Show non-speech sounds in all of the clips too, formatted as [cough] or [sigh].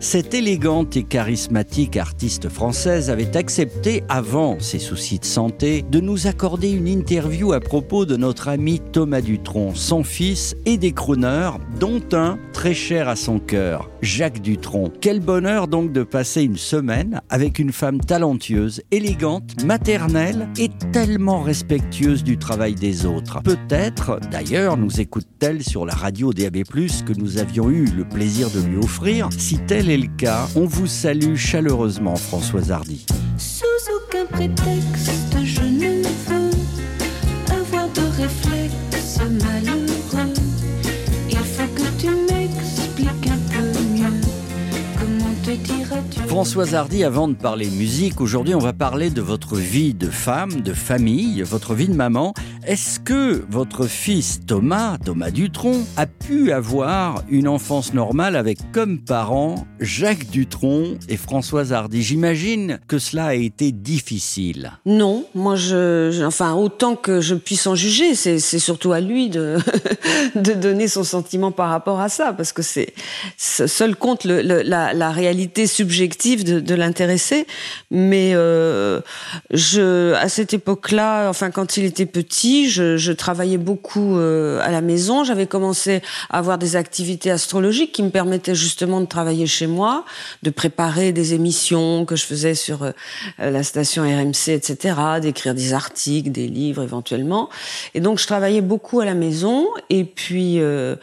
cette élégante et charismatique artiste française avait accepté, avant ses soucis de santé, de nous accorder une interview à propos de notre ami Thomas Dutronc, son fils et des crooners, dont un très cher à son cœur, Jacques Dutronc. Quel bonheur donc de passer une semaine avec une femme talentueuse, élégante, maternelle et tellement respectueuse du travail des autres. Peut-être, d'ailleurs, nous écoute-t-elle sur la radio DAB+, que nous avions eu le plaisir de lui offrir. Si tel est le cas, on vous salue chaleureusement, Françoise Hardy. Sous aucun prétexte, je ne veux avoir de réflexe malheureux. Il faut que tu m'expliques un peu mieux. Comment te diras-tu? Françoise Hardy, avant de parler musique, aujourd'hui on va parler de votre vie de femme, de famille, votre vie de maman. Est-ce que votre fils Thomas, Thomas Dutronc, a pu avoir une enfance normale avec comme parents Jacques Dutronc et Françoise Hardy? J'imagine que cela a été difficile. Non, moi enfin autant que je puisse en juger, c'est surtout à lui [laughs] de donner son sentiment par rapport à ça, parce que c'est ce- seul compte la, réalité subjective de, l'intéressé. Mais euh, à cette époque-là, enfin quand il était petit, je, travaillais beaucoup euh, à la maison. J'avais commencé à avoir des activités astrologiques qui me permettaient justement de travailler chez moi, de préparer des émissions que je faisais sur euh, la station RMC, etc., d'écrire des articles, des livres éventuellement. Et donc je travaillais beaucoup à la maison. Et puis euh,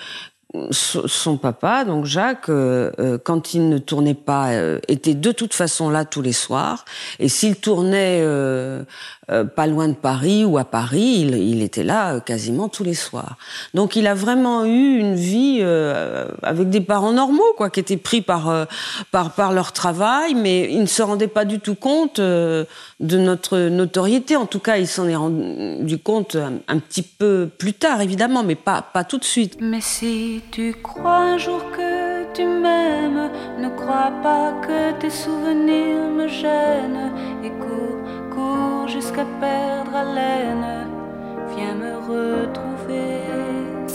son papa, donc Jacques, euh, euh, quand il ne tournait pas, euh, était de toute façon là tous les soirs. Et s'il tournait euh, euh, pas loin de Paris ou à Paris, il, il était là euh, quasiment tous les soirs. Donc il a vraiment eu une vie avec des parents normaux, quoi, qui étaient pris par par par leur travail, mais il ne se rendait pas du tout compte de notre notoriété. En tout cas, il s'en est rendu compte un, un petit peu plus tard, évidemment, mais pas pas tout de suite. Mais si tu crois un jour que tu m'aimes, ne crois pas que tes souvenirs me gênent. Et cours, cours jusqu'à perdre haleine. Viens me retrouver.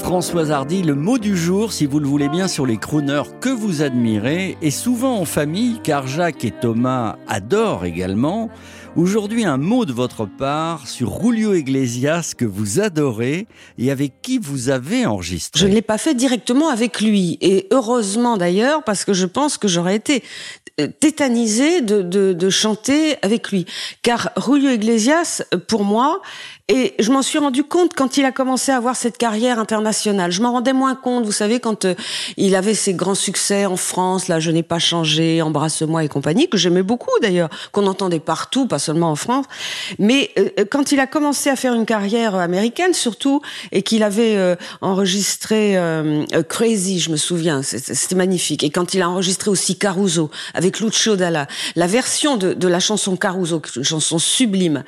Françoise Hardy, le mot du jour, si vous le voulez bien, sur les crooners que vous admirez, et souvent en famille, car Jacques et Thomas adorent également. Aujourd'hui, un mot de votre part sur Julio Iglesias que vous adorez et avec qui vous avez enregistré. Je ne l'ai pas fait directement avec lui. Et heureusement d'ailleurs, parce que je pense que j'aurais été euh, tétanisée de, de, chanter avec lui. Car Julio Iglesias, pour moi, et je m'en suis rendu compte quand il a commencé à avoir cette carrière internationale. Je m'en rendais moins compte, vous savez, quand euh, il avait ses grands succès en France, là, Je n'ai pas changé, Embrasse-moi et compagnie, que j'aimais beaucoup d'ailleurs, qu'on entendait partout, pas seulement en France. Mais euh, quand il a commencé à faire une carrière euh, américaine, surtout, et qu'il avait euh, enregistré euh, euh, Crazy, je me souviens, c'était magnifique. Et quand il a enregistré aussi Caruso avec Lucio Dalla, la version de, de la chanson Caruso, une chanson sublime,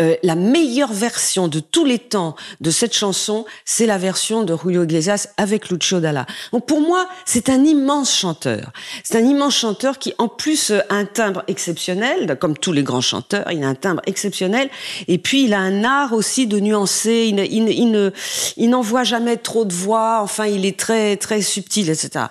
euh, la meilleure version de tous les temps de cette chanson, c'est la version de Julio Iglesias avec Lucio Dalla. Donc pour moi, c'est un immense chanteur. C'est un immense chanteur qui, en plus, euh, a un timbre exceptionnel, comme tous les grands chanteurs, il a un timbre exceptionnel. Et puis, il a un art aussi de nuancer. Il, il, il ne, il n'envoie jamais trop de voix. Enfin, il est très, très subtil, etc.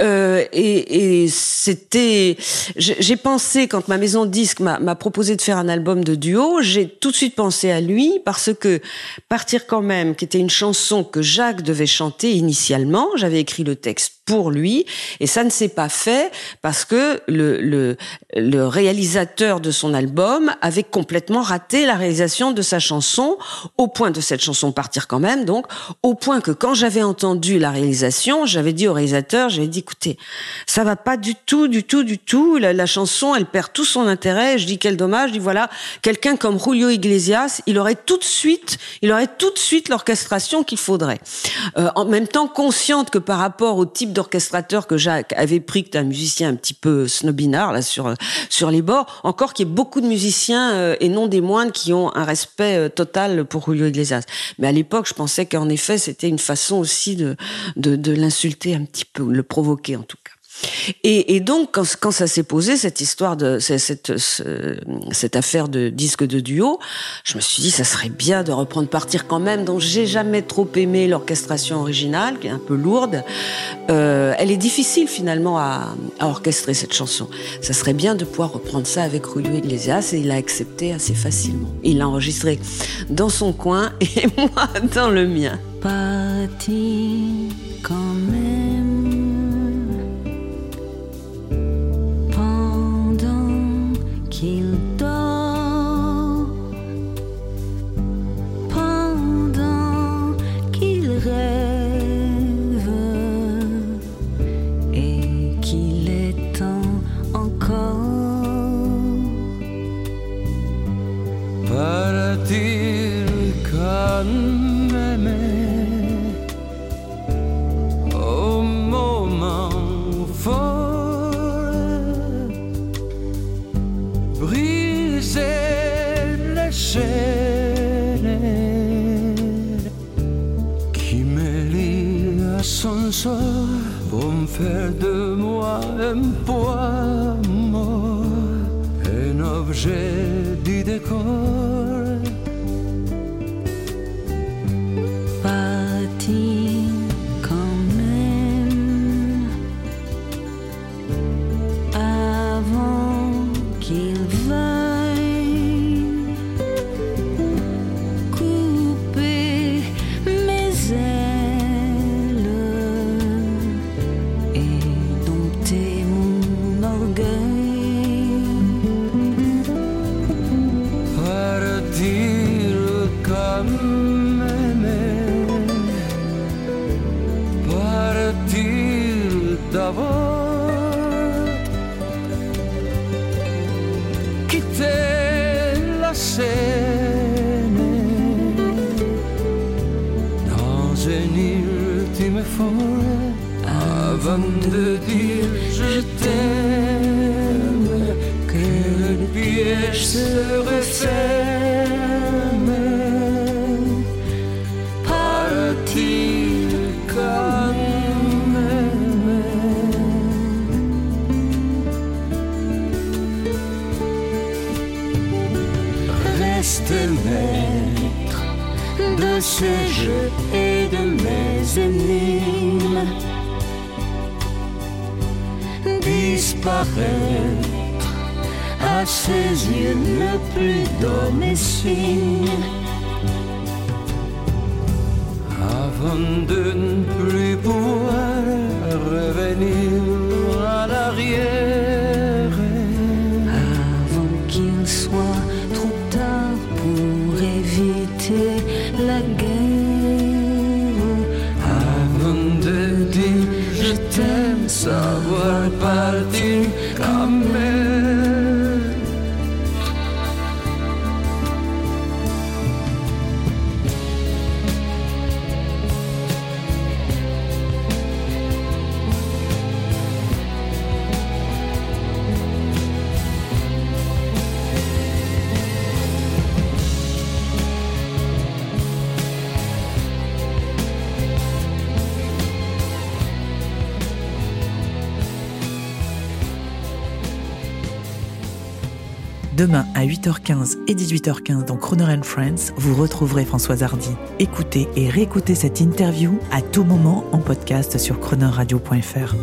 Euh, et, c'était, j'ai pensé quand ma maison de disque m'a proposé de faire un album de duo, j'ai tout de suite pensé à lui parce que partir quand même, qui était une chanson que Jacques devait chanter initialement, j'avais écrit le texte pour lui. Et ça ne s'est pas fait parce que le, le, réalisateur de son album avait complètement raté la réalisation de sa chanson au point de cette chanson partir quand même donc au point que quand j'avais entendu la réalisation j'avais dit au réalisateur j'avais dit écoutez ça va pas du tout du tout du tout. La, chanson elle perd tout son intérêt. Je dis quel dommage. Je voilà quelqu'un comme Julio Iglesias il aurait tout de suite il aurait tout de suite l'orchestration qu'il faudrait. Euh, en même temps consciente que par rapport au type d'orchestrateur que Jacques avait pris, que un musicien un petit peu snobinard là sur sur les bords. Encore qu'il y ait beaucoup de musiciens euh, et non des moines qui ont un respect euh, total pour Julio Iglesias. Mais à l'époque, je pensais qu'en effet, c'était une façon aussi de de, de l'insulter un petit peu, le provoquer en tout cas. Et, donc, quand, ça s'est posé, cette histoire de cette, cette affaire de disque de duo, je me suis dit, ça serait bien de reprendre Partir quand même, dont j'ai jamais trop aimé l'orchestration originale, qui est un peu lourde. Euh, elle est difficile finalement à, orchestrer cette chanson. Ça serait bien de pouvoir reprendre ça avec Julio Iglesias, et il a accepté assez facilement. Il l'a enregistré dans son coin [laughs] et moi dans le mien. Partir quand même. Qu'il dort pendant qu'il rêve et qu'il est temps encore. Partir quand pour me faire de moi un poids un objet du décor. Ultime forêt avant de dire je t'aime, que le piège se referme. Partir quand. Reste maître de ce jeu et de mes énigmes. Disparaître à ses yeux ne plus signe. Avant de ne plus t'aime, savoir Demain à 8h15 et 18h15 dans Croner and Friends, vous retrouverez Françoise Hardy. Écoutez et réécoutez cette interview à tout moment en podcast sur chronoradio.fr.